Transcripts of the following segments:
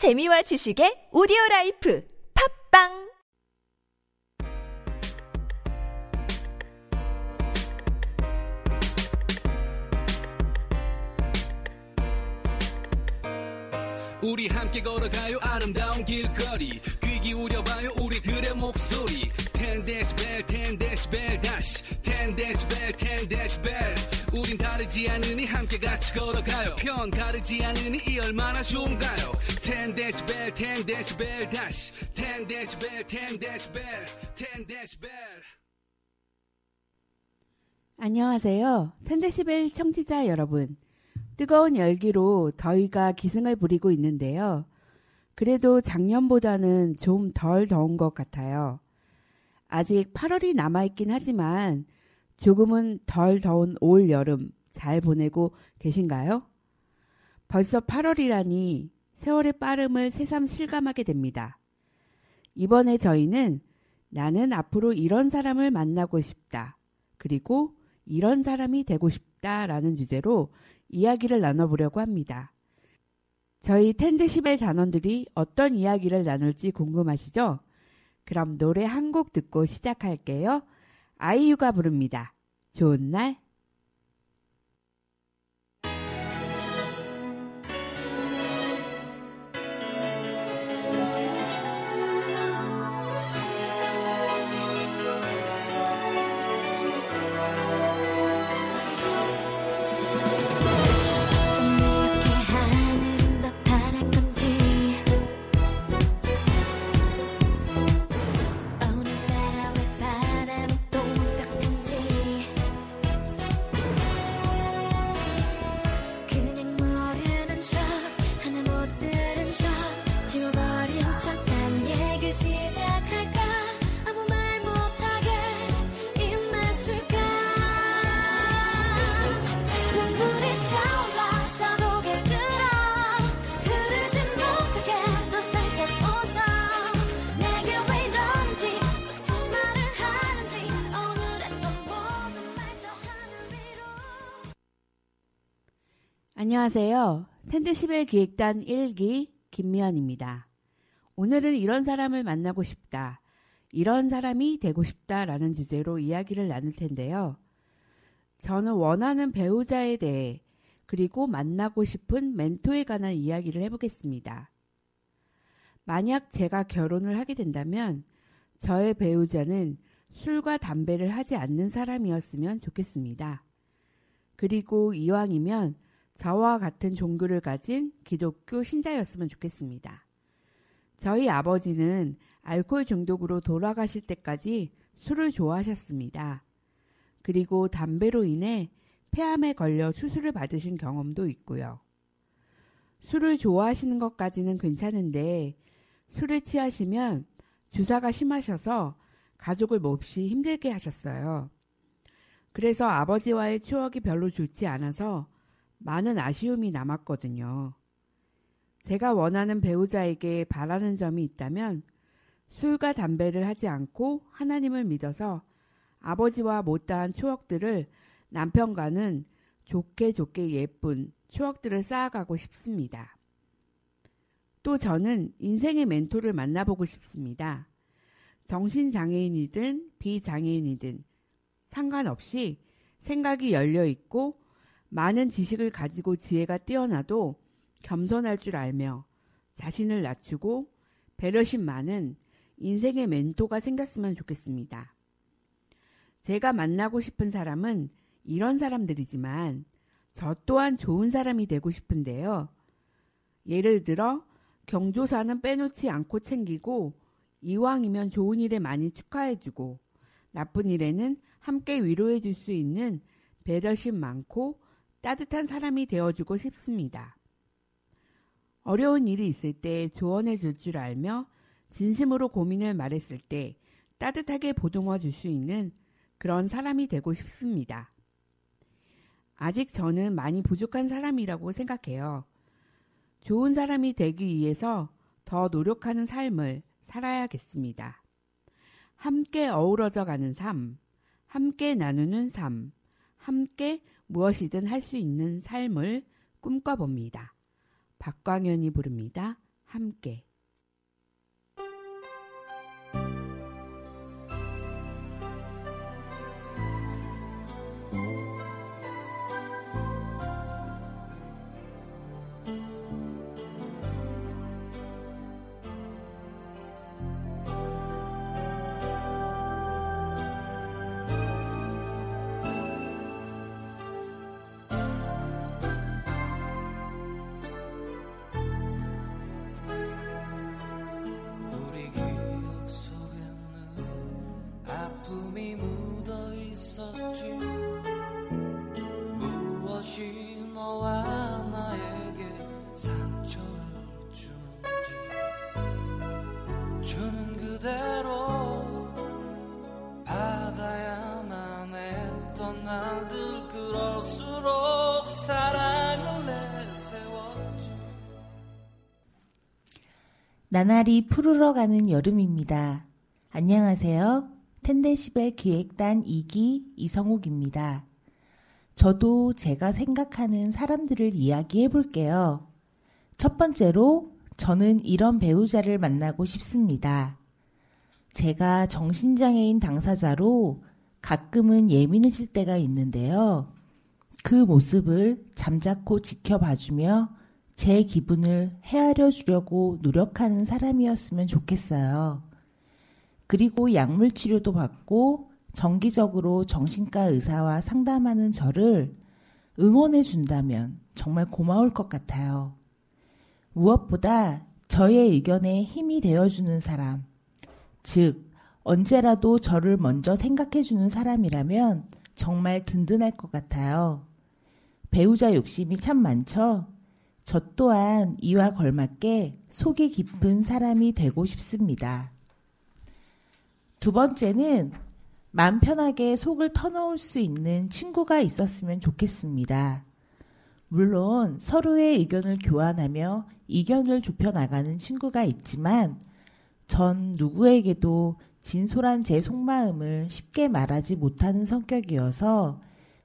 재미와 지식의 오디오 라이프 팟빵! 우리 함께 걸어가요. 아름다운 길거리. 귀 기울여봐요. 우리들의 목소리 10데시벨 10데시벨 다시 10데시벨 10데시벨 우린 다르지 않으니 함께 같이 걸어가요 편 가르지 않으니 이 얼마나 좋은가요 10데시벨 10데시벨 다시 10데시벨 10데시벨 10데시벨 안녕하세요. 텐데시벨 청취자 여러분. 뜨거운 열기로 더위가 기승을 부리고 있는데요. 그래도 작년보다는 좀 덜 더운 것 같아요. 아직 8월이 남아있긴 하지만 조금은 덜 더운 올 여름 잘 보내고 계신가요? 벌써 8월이라니 세월의 빠름을 새삼 실감하게 됩니다. 이번에 저희는 나는 앞으로 이런 사람을 만나고 싶다. 그리고 이런 사람이 되고 싶다 라는 주제로 이야기를 나눠보려고 합니다. 저희 텐드시벨 단원들이 어떤 이야기를 나눌지 궁금하시죠? 그럼 노래 한 곡 듣고 시작할게요. 아이유가 부릅니다. 좋은 날. 안녕하세요. 텐드시벨 기획단 1기 김미연입니다. 오늘은 이런 사람을 만나고 싶다. 이런 사람이 되고 싶다라는 주제로 이야기를 나눌 텐데요. 저는 원하는 배우자에 대해 그리고 만나고 싶은 멘토에 관한 이야기를 해보겠습니다. 만약 제가 결혼을 하게 된다면 저의 배우자는 술과 담배를 하지 않는 사람이었으면 좋겠습니다. 그리고 이왕이면 저와 같은 종교를 가진 기독교 신자였으면 좋겠습니다. 저희 아버지는 알코올 중독으로 돌아가실 때까지 술을 좋아하셨습니다. 그리고 담배로 인해 폐암에 걸려 수술을 받으신 경험도 있고요. 술을 좋아하시는 것까지는 괜찮은데 술에 취하시면 주사가 심하셔서 가족을 몹시 힘들게 하셨어요. 그래서 아버지와의 추억이 별로 좋지 않아서 많은 아쉬움이 남았거든요. 제가 원하는 배우자에게 바라는 점이 있다면 술과 담배를 하지 않고 하나님을 믿어서 아버지와 못다한 추억들을 남편과는 좋게 좋게 예쁜 추억들을 쌓아가고 싶습니다. 또 저는 인생의 멘토를 만나보고 싶습니다. 정신장애인이든 비장애인이든 상관없이 생각이 열려 있고 많은 지식을 가지고 지혜가 뛰어나도 겸손할 줄 알며 자신을 낮추고 배려심 많은 인생의 멘토가 생겼으면 좋겠습니다. 제가 만나고 싶은 사람은 이런 사람들이지만 저 또한 좋은 사람이 되고 싶은데요. 예를 들어 경조사는 빼놓지 않고 챙기고 이왕이면 좋은 일에 많이 축하해주고 나쁜 일에는 함께 위로해줄 수 있는 배려심 많고 따뜻한 사람이 되어주고 싶습니다. 어려운 일이 있을 때 조언해 줄 줄 알며 진심으로 고민을 말했을 때 따뜻하게 보듬어 줄 수 있는 그런 사람이 되고 싶습니다. 아직 저는 많이 부족한 사람이라고 생각해요. 좋은 사람이 되기 위해서 더 노력하는 삶을 살아야겠습니다. 함께 어우러져 가는 삶, 함께 나누는 삶, 함께 무엇이든 할 수 있는 삶을 꿈꿔봅니다. 박광현이 부릅니다. 함께. 나날이 푸르러 가는 여름입니다. 안녕하세요. 텐데시벨 기획단 2기 이성욱입니다. 저도 제가 생각하는 사람들을 이야기해 볼게요. 첫 번째로 저는 이런 배우자를 만나고 싶습니다. 제가 정신장애인 당사자로 가끔은 예민해질 때가 있는데요. 그 모습을 잠자코 지켜봐주며 제 기분을 헤아려 주려고 노력하는 사람이었으면 좋겠어요. 그리고 약물 치료도 받고 정기적으로 정신과 의사와 상담하는 저를 응원해 준다면 정말 고마울 것 같아요. 무엇보다 저의 의견에 힘이 되어주는 사람, 즉, 언제라도 저를 먼저 생각해 주는 사람이라면 정말 든든할 것 같아요. 배우자 욕심이 참 많죠? 저 또한 이와 걸맞게 속이 깊은 사람이 되고 싶습니다. 두 번째는 맘 편하게 속을 터놓을 수 있는 친구가 있었으면 좋겠습니다. 물론 서로의 의견을 교환하며 이견을 좁혀 나가는 친구가 있지만 전 누구에게도 진솔한 제 속마음을 쉽게 말하지 못하는 성격이어서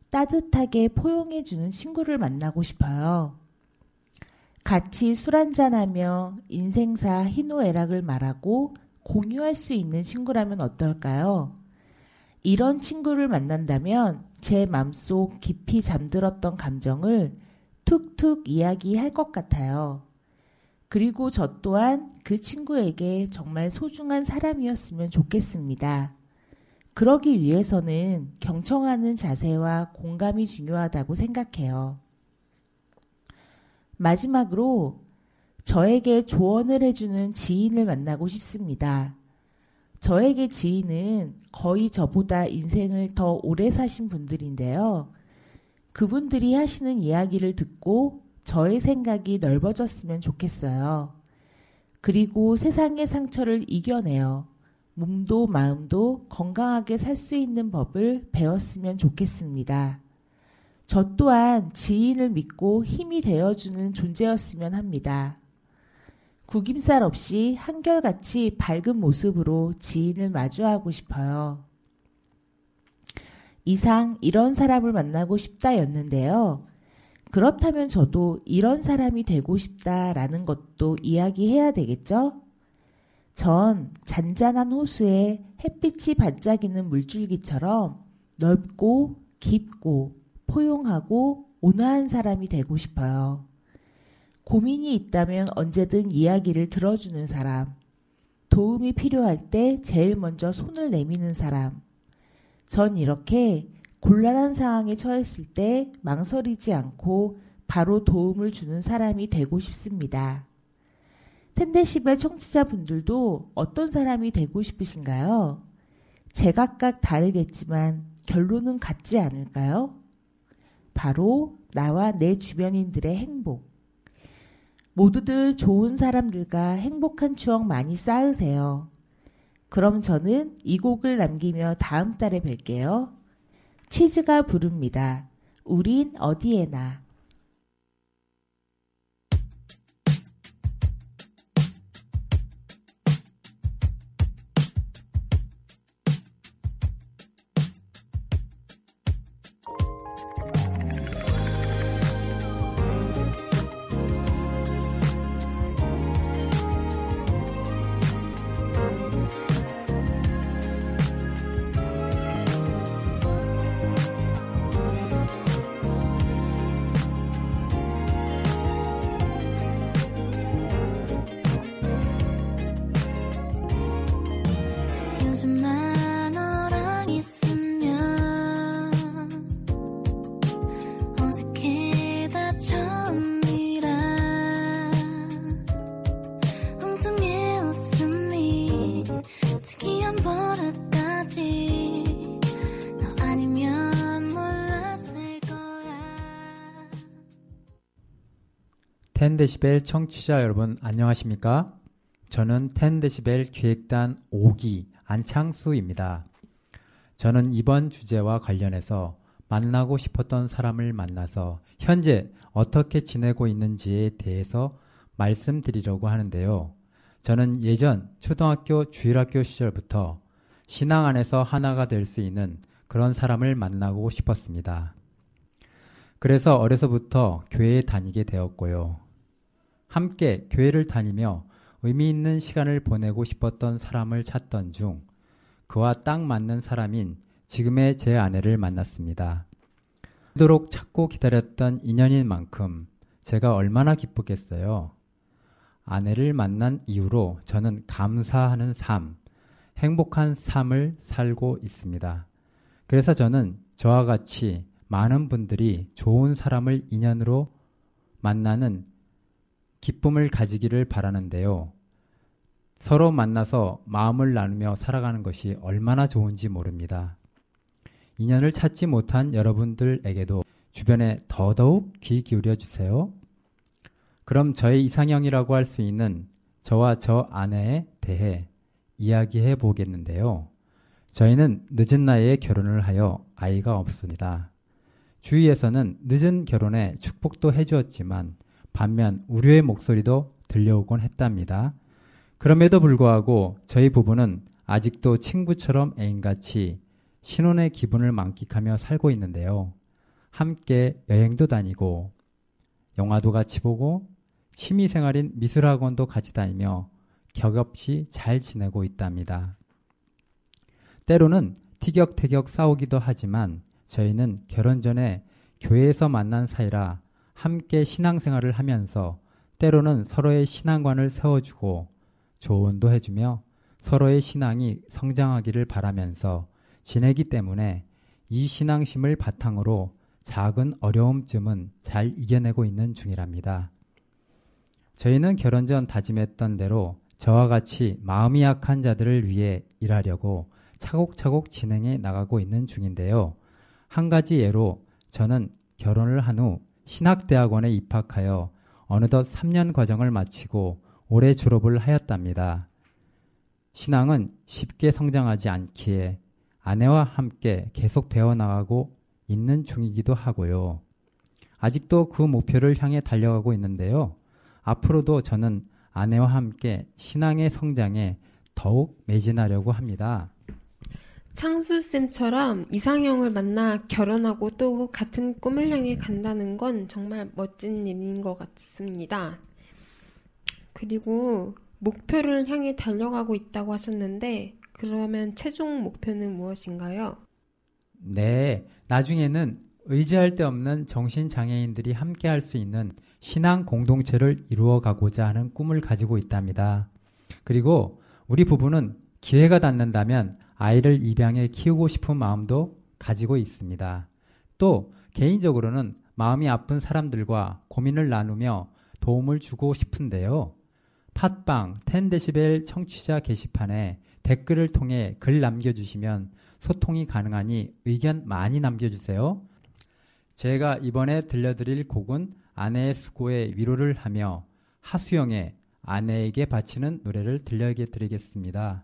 따뜻하게 포용해주는 친구를 만나고 싶어요. 같이 술 한잔하며 인생사 희노애락을 말하고 공유할 수 있는 친구라면 어떨까요? 이런 친구를 만난다면 제 맘속 깊이 잠들었던 감정을 툭툭 이야기할 것 같아요. 그리고 저 또한 그 친구에게 정말 소중한 사람이었으면 좋겠습니다. 그러기 위해서는 경청하는 자세와 공감이 중요하다고 생각해요. 마지막으로 저에게 조언을 해주는 지인을 만나고 싶습니다. 저에게 지인은 거의 저보다 인생을 더 오래 사신 분들인데요. 그분들이 하시는 이야기를 듣고 저의 생각이 넓어졌으면 좋겠어요. 그리고 세상의 상처를 이겨내어 몸도 마음도 건강하게 살 수 있는 법을 배웠으면 좋겠습니다. 저 또한 지인을 믿고 힘이 되어주는 존재였으면 합니다. 구김살 없이 한결같이 밝은 모습으로 지인을 마주하고 싶어요. 이상 이런 사람을 만나고 싶다였는데요. 그렇다면 저도 이런 사람이 되고 싶다라는 것도 이야기해야 되겠죠? 전 잔잔한 호수에 햇빛이 반짝이는 물줄기처럼 넓고 깊고 포용하고 온화한 사람이 되고 싶어요. 고민이 있다면 언제든 이야기를 들어주는 사람. 도움이 필요할 때 제일 먼저 손을 내미는 사람. 전 이렇게 곤란한 상황에 처했을 때 망설이지 않고 바로 도움을 주는 사람이 되고 싶습니다. 텐데시벨 청취자분들도 어떤 사람이 되고 싶으신가요? 제각각 다르겠지만 결론은 같지 않을까요? 바로 나와 내 주변인들의 행복. 모두들 좋은 사람들과 행복한 추억 많이 쌓으세요. 그럼 저는 이 곡을 남기며 다음 달에 뵐게요. 치즈가 부릅니다. 우린 어디에나. 10데시벨 청취자 여러분 안녕하십니까? 저는 10데시벨 기획단 5기 안창수입니다. 저는 이번 주제와 관련해서 만나고 싶었던 사람을 만나서 현재 어떻게 지내고 있는지에 대해서 말씀드리려고 하는데요. 저는 예전 초등학교 주일학교 시절부터 신앙 안에서 하나가 될 수 있는 그런 사람을 만나고 싶었습니다. 그래서 어려서부터 교회에 다니게 되었고요. 함께 교회를 다니며 의미 있는 시간을 보내고 싶었던 사람을 찾던 중 그와 딱 맞는 사람인 지금의 제 아내를 만났습니다. 그토록 찾고 기다렸던 인연인 만큼 제가 얼마나 기쁘겠어요. 아내를 만난 이후로 저는 감사하는 삶, 행복한 삶을 살고 있습니다. 그래서 저는 저와 같이 많은 분들이 좋은 사람을 인연으로 만나는 기쁨을 가지기를 바라는데요. 서로 만나서 마음을 나누며 살아가는 것이 얼마나 좋은지 모릅니다. 인연을 찾지 못한 여러분들에게도 주변에 더더욱 귀 기울여 주세요. 그럼 저의 이상형이라고 할 수 있는 저와 저 아내에 대해 이야기해 보겠는데요. 저희는 늦은 나이에 결혼을 하여 아이가 없습니다. 주위에서는 늦은 결혼에 축복도 해주었지만 반면 우려의 목소리도 들려오곤 했답니다. 그럼에도 불구하고 저희 부부는 아직도 친구처럼 애인같이 신혼의 기분을 만끽하며 살고 있는데요. 함께 여행도 다니고 영화도 같이 보고 취미 생활인 미술학원도 같이 다니며 격없이 잘 지내고 있답니다. 때로는 티격태격 싸우기도 하지만 저희는 결혼 전에 교회에서 만난 사이라 함께 신앙생활을 하면서 때로는 서로의 신앙관을 세워주고 조언도 해주며 서로의 신앙이 성장하기를 바라면서 지내기 때문에 이 신앙심을 바탕으로 작은 어려움쯤은 잘 이겨내고 있는 중이랍니다. 저희는 결혼 전 다짐했던 대로 저와 같이 마음이 약한 자들을 위해 일하려고 차곡차곡 진행해 나가고 있는 중인데요. 한 가지 예로 저는 결혼을 한 후 신학대학원에 입학하여 어느덧 3년 과정을 마치고 올해 졸업을 하였답니다. 신앙은 쉽게 성장하지 않기에 아내와 함께 계속 배워나가고 있는 중이기도 하고요. 아직도 그 목표를 향해 달려가고 있는데요. 앞으로도 저는 아내와 함께 신앙의 성장에 더욱 매진하려고 합니다. 창수쌤처럼 이상형을 만나 결혼하고 또 같은 꿈을 향해 간다는 건 정말 멋진 일인 것 같습니다. 그리고 목표를 향해 달려가고 있다고 하셨는데, 그러면 최종 목표는 무엇인가요? 네, 나중에는 의지할 데 없는 정신장애인들이 함께 할 수 있는 신앙 공동체를 이루어 가고자 하는 꿈을 가지고 있답니다. 그리고 우리 부부는 기회가 닿는다면 아이를 입양해 키우고 싶은 마음도 가지고 있습니다. 또 개인적으로는 마음이 아픈 사람들과 고민을 나누며 도움을 주고 싶은데요. 팟빵 10데시벨 청취자 게시판에 댓글을 통해 글 남겨주시면 소통이 가능하니 의견 많이 남겨주세요. 제가 이번에 들려드릴 곡은 아내의 수고에 위로를 하며 하수영의 아내에게 바치는 노래를 들려드리겠습니다.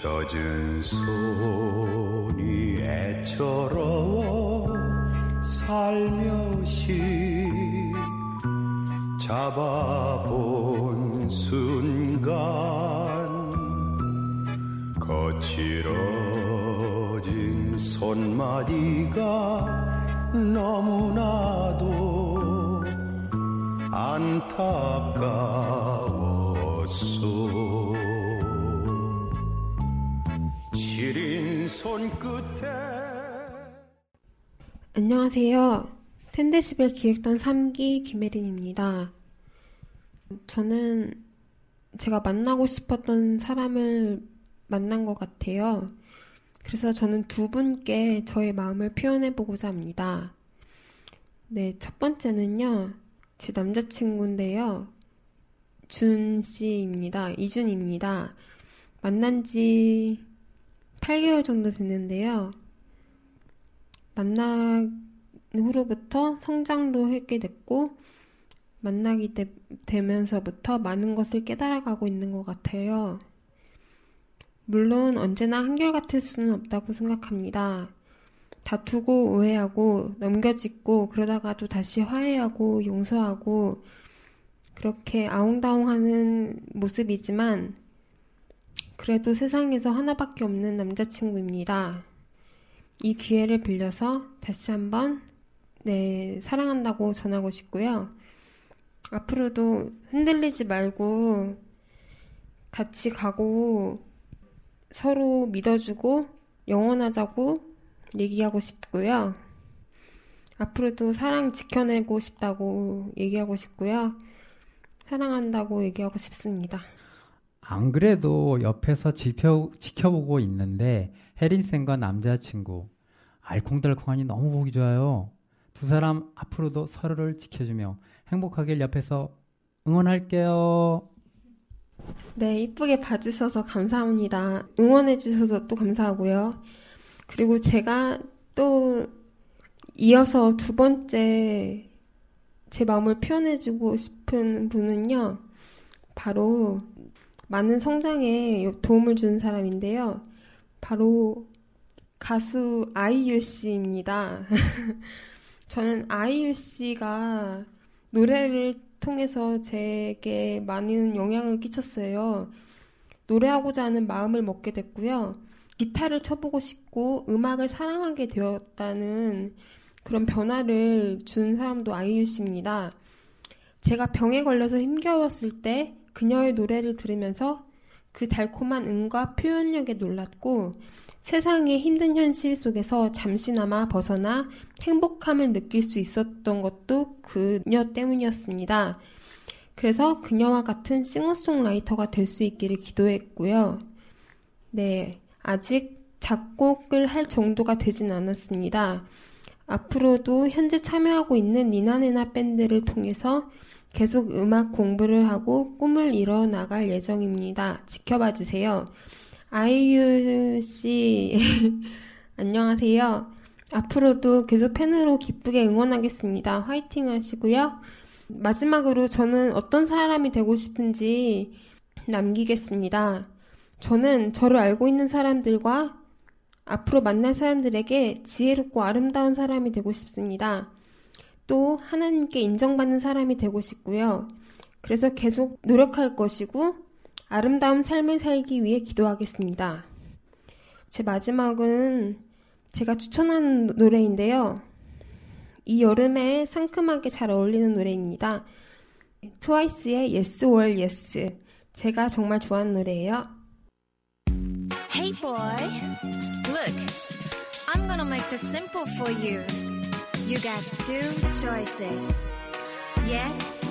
젖은 손이 애처로워 살며시 잡아본 순간 거칠어진 손마디가 너무나도 안타까웠소. 시린 손끝에 안녕하세요. 텐데시벨 기획단 3기 김혜린입니다. 저는 제가 만나고 싶었던 사람을 만난 것 같아요. 그래서 저는 두 분께 저의 마음을 표현해 보고자 합니다. 네, 첫 번째는요, 제 남자친구인데요. 준 씨입니다. 이준입니다. 만난 지 8개월 정도 됐는데요. 만난 후로부터 성장도 했게 됐고, 만나기 때, 되면서부터 많은 것을 깨달아가고 있는 것 같아요. 물론 언제나 한결같을 수는 없다고 생각합니다. 다투고 오해하고 넘겨짚고 그러다가도 다시 화해하고 용서하고 그렇게 아웅다웅하는 모습이지만 그래도 세상에서 하나밖에 없는 남자친구입니다. 이 기회를 빌려서 다시 한번 네, 사랑한다고 전하고 싶고요. 앞으로도 흔들리지 말고 같이 가고 서로 믿어주고 영원하자고 얘기하고 싶고요. 앞으로도 사랑 지켜내고 싶다고 얘기하고 싶고요. 사랑한다고 얘기하고 싶습니다. 안 그래도 옆에서 지켜, 지켜보고 있는데 혜린쌤과 남자친구 알콩달콩하니 너무 보기 좋아요. 두 사람 앞으로도 서로를 지켜주며 행복하길 옆에서 응원할게요. 네, 이쁘게 봐주셔서 감사합니다. 응원해주셔서 또 감사하고요. 그리고 제가 또 이어서 두 번째 제 마음을 표현해주고 싶은 분은요. 바로 많은 성장에 도움을 준 사람인데요. 바로 가수 아이유 씨입니다. 저는 아이유 씨가 노래를 통해서 제게 많은 영향을 끼쳤어요. 노래하고자 하는 마음을 먹게 됐고요. 기타를 쳐보고 싶고 음악을 사랑하게 되었다는 그런 변화를 준 사람도 아이유 씨입니다. 제가 병에 걸려서 힘겨웠을 때 그녀의 노래를 들으면서 그 달콤한 음과 표현력에 놀랐고 세상의 힘든 현실 속에서 잠시나마 벗어나 행복함을 느낄 수 있었던 것도 그녀 때문이었습니다. 그래서 그녀와 같은 싱어송라이터가 될 수 있기를 기도했고요. 네, 아직 작곡을 할 정도가 되진 않았습니다. 앞으로도 현재 참여하고 있는 니나네나 밴드를 통해서 계속 음악 공부를 하고 꿈을 이뤄 나갈 예정입니다. 지켜봐 주세요. 아이유 씨, 안녕하세요. 앞으로도 계속 팬으로 기쁘게 응원하겠습니다. 화이팅 하시고요. 마지막으로 저는 어떤 사람이 되고 싶은지 남기겠습니다. 저는 저를 알고 있는 사람들과 앞으로 만날 사람들에게 지혜롭고 아름다운 사람이 되고 싶습니다. 또 하나님께 인정받는 사람이 되고 싶고요. 그래서 계속 노력할 것이고 아름다운 삶을 살기 위해 기도하겠습니다. 제 마지막은 제가 추천하는 노래인데요. 이 여름에 상큼하게 잘 어울리는 노래입니다. 트와이스의 Yes or Yes. 제가 정말 좋아하는 노래예요. Hey boy, look, I'm gonna make this simple for you. You got two choices. Yes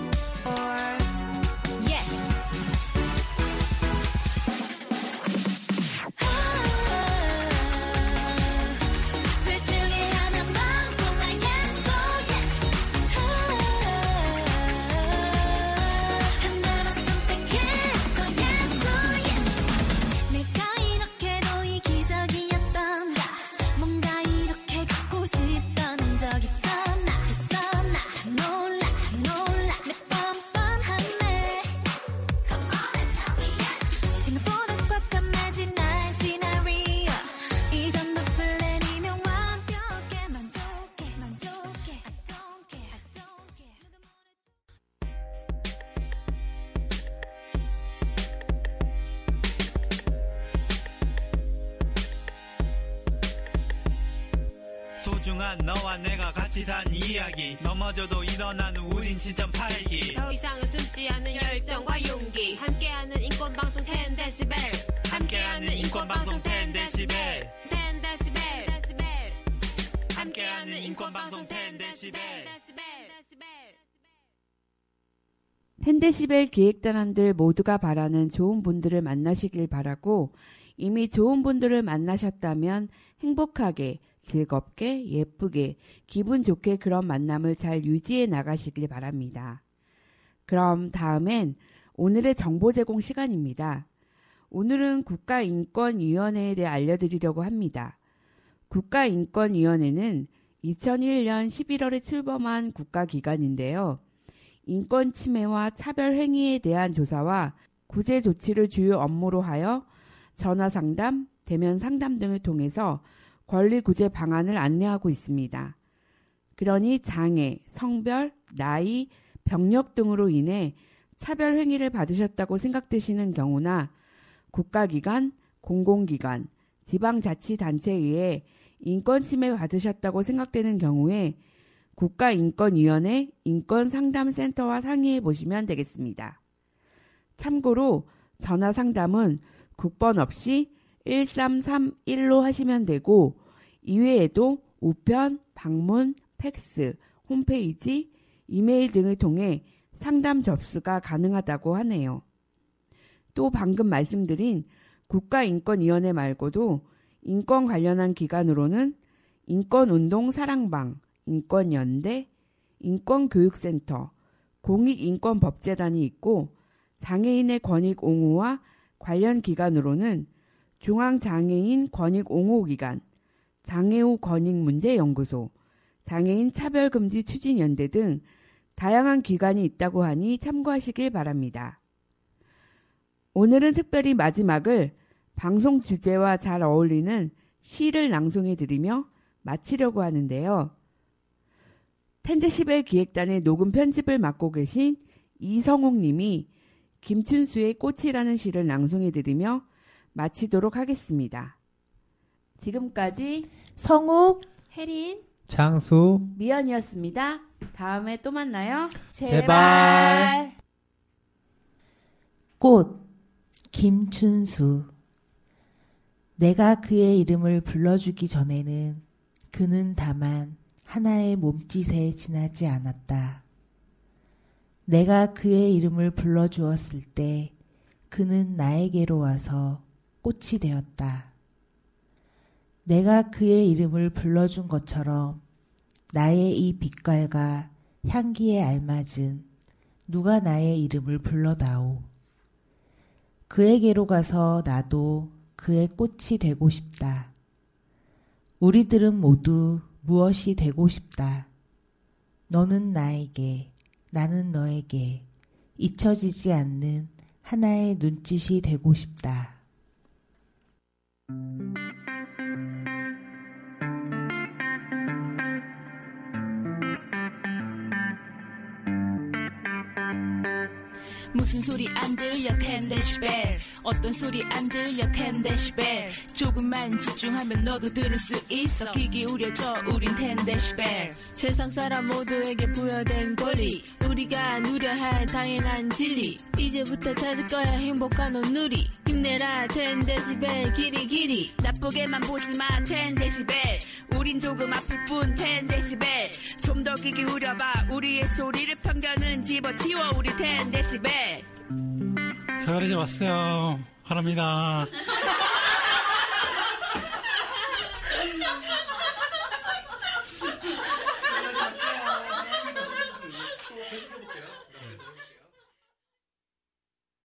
소중한 너와 내가 같이 산 이야기. 넘어져도 일어나는 우린 진짜 팔기. 더 이상은 숨지 않는 열정과 용기. 함께하는 인권방송 10데시벨. 함께하는 인권방송 10데시벨. 10데시벨. 함께하는 인권방송 10데시벨. 텐데시벨 기획단원들 모두가 바라는 좋은 분들을 만나시길 바라고 이미 좋은 분들을 만나셨다면 행복하게, 즐겁게, 예쁘게, 기분 좋게 그런 만남을 잘 유지해 나가시길 바랍니다. 그럼 다음엔 오늘의 정보 제공 시간입니다. 오늘은 국가인권위원회에 대해 알려드리려고 합니다. 국가인권위원회는 2001년 11월에 출범한 국가기관인데요. 인권 침해와 차별 행위에 대한 조사와 구제 조치를 주요 업무로 하여 전화 상담, 대면 상담 등을 통해서 권리 구제 방안을 안내하고 있습니다. 그러니 장애, 성별, 나이, 병력 등으로 인해 차별 행위를 받으셨다고 생각되시는 경우나 국가기관, 공공기관, 지방자치단체에 의해 인권 침해 받으셨다고 생각되는 경우에 국가인권위원회 인권상담센터와 상의해 보시면 되겠습니다. 참고로 전화 상담은 국번 없이 1331로 하시면 되고 이외에도 우편, 방문, 팩스, 홈페이지, 이메일 등을 통해 상담 접수가 가능하다고 하네요. 또 방금 말씀드린 국가인권위원회 말고도 인권 관련한 기관으로는 인권운동 사랑방, 인권연대, 인권교육센터, 공익인권법재단이 있고 장애인의 권익 옹호와 관련 기관으로는 중앙장애인 권익 옹호기관, 장애우 권익문제연구소, 장애인 차별금지 추진연대 등 다양한 기관이 있다고 하니 참고하시길 바랍니다. 오늘은 특별히 마지막을 방송 주제와 잘 어울리는 시를 낭송해 드리며 마치려고 하는데요. 텐데시벨 기획단의 녹음 편집을 맡고 계신 이성욱 님이 김춘수의 꽃이라는 시를 낭송해 드리며 마치도록 하겠습니다. 지금까지 성욱, 혜린, 창수, 미연이었습니다. 다음에 또 만나요. 제발. 꽃, 김춘수. 내가 그의 이름을 불러주기 전에는 그는 다만 하나의 몸짓에 지나지 않았다. 내가 그의 이름을 불러주었을 때 그는 나에게로 와서 꽃이 되었다. 내가 그의 이름을 불러준 것처럼 나의 이 빛깔과 향기에 알맞은 누가 나의 이름을 불러다오. 그에게로 가서 나도 그의 꽃이 되고 싶다. 우리들은 모두 무엇이 되고 싶다. 너는 나에게, 나는 너에게 잊혀지지 않는 하나의 눈짓이 되고 싶다. Thank you. 무슨 소리 안 들려 10데시벨? 어떤 소리 안 들려 10데시벨? 조금만 집중하면 너도 들을 수 있어. 귀 기울여줘 우린 10데시벨. 세상 사람 모두에게 부여된 권리. 우리가 누려야 할 당연한 진리. 이제부터 찾을 거야 행복한 온누리. 힘내라 10데시벨. 길이 길이. 나쁘게만 보지 마 10데시벨. 우린 조금 아플 뿐 10데시벨. 좀 더 귀 기울여봐. 우리의 소리를 편견은 집어치워 우리 10데시벨 가을이 왔어요. 바랍니다.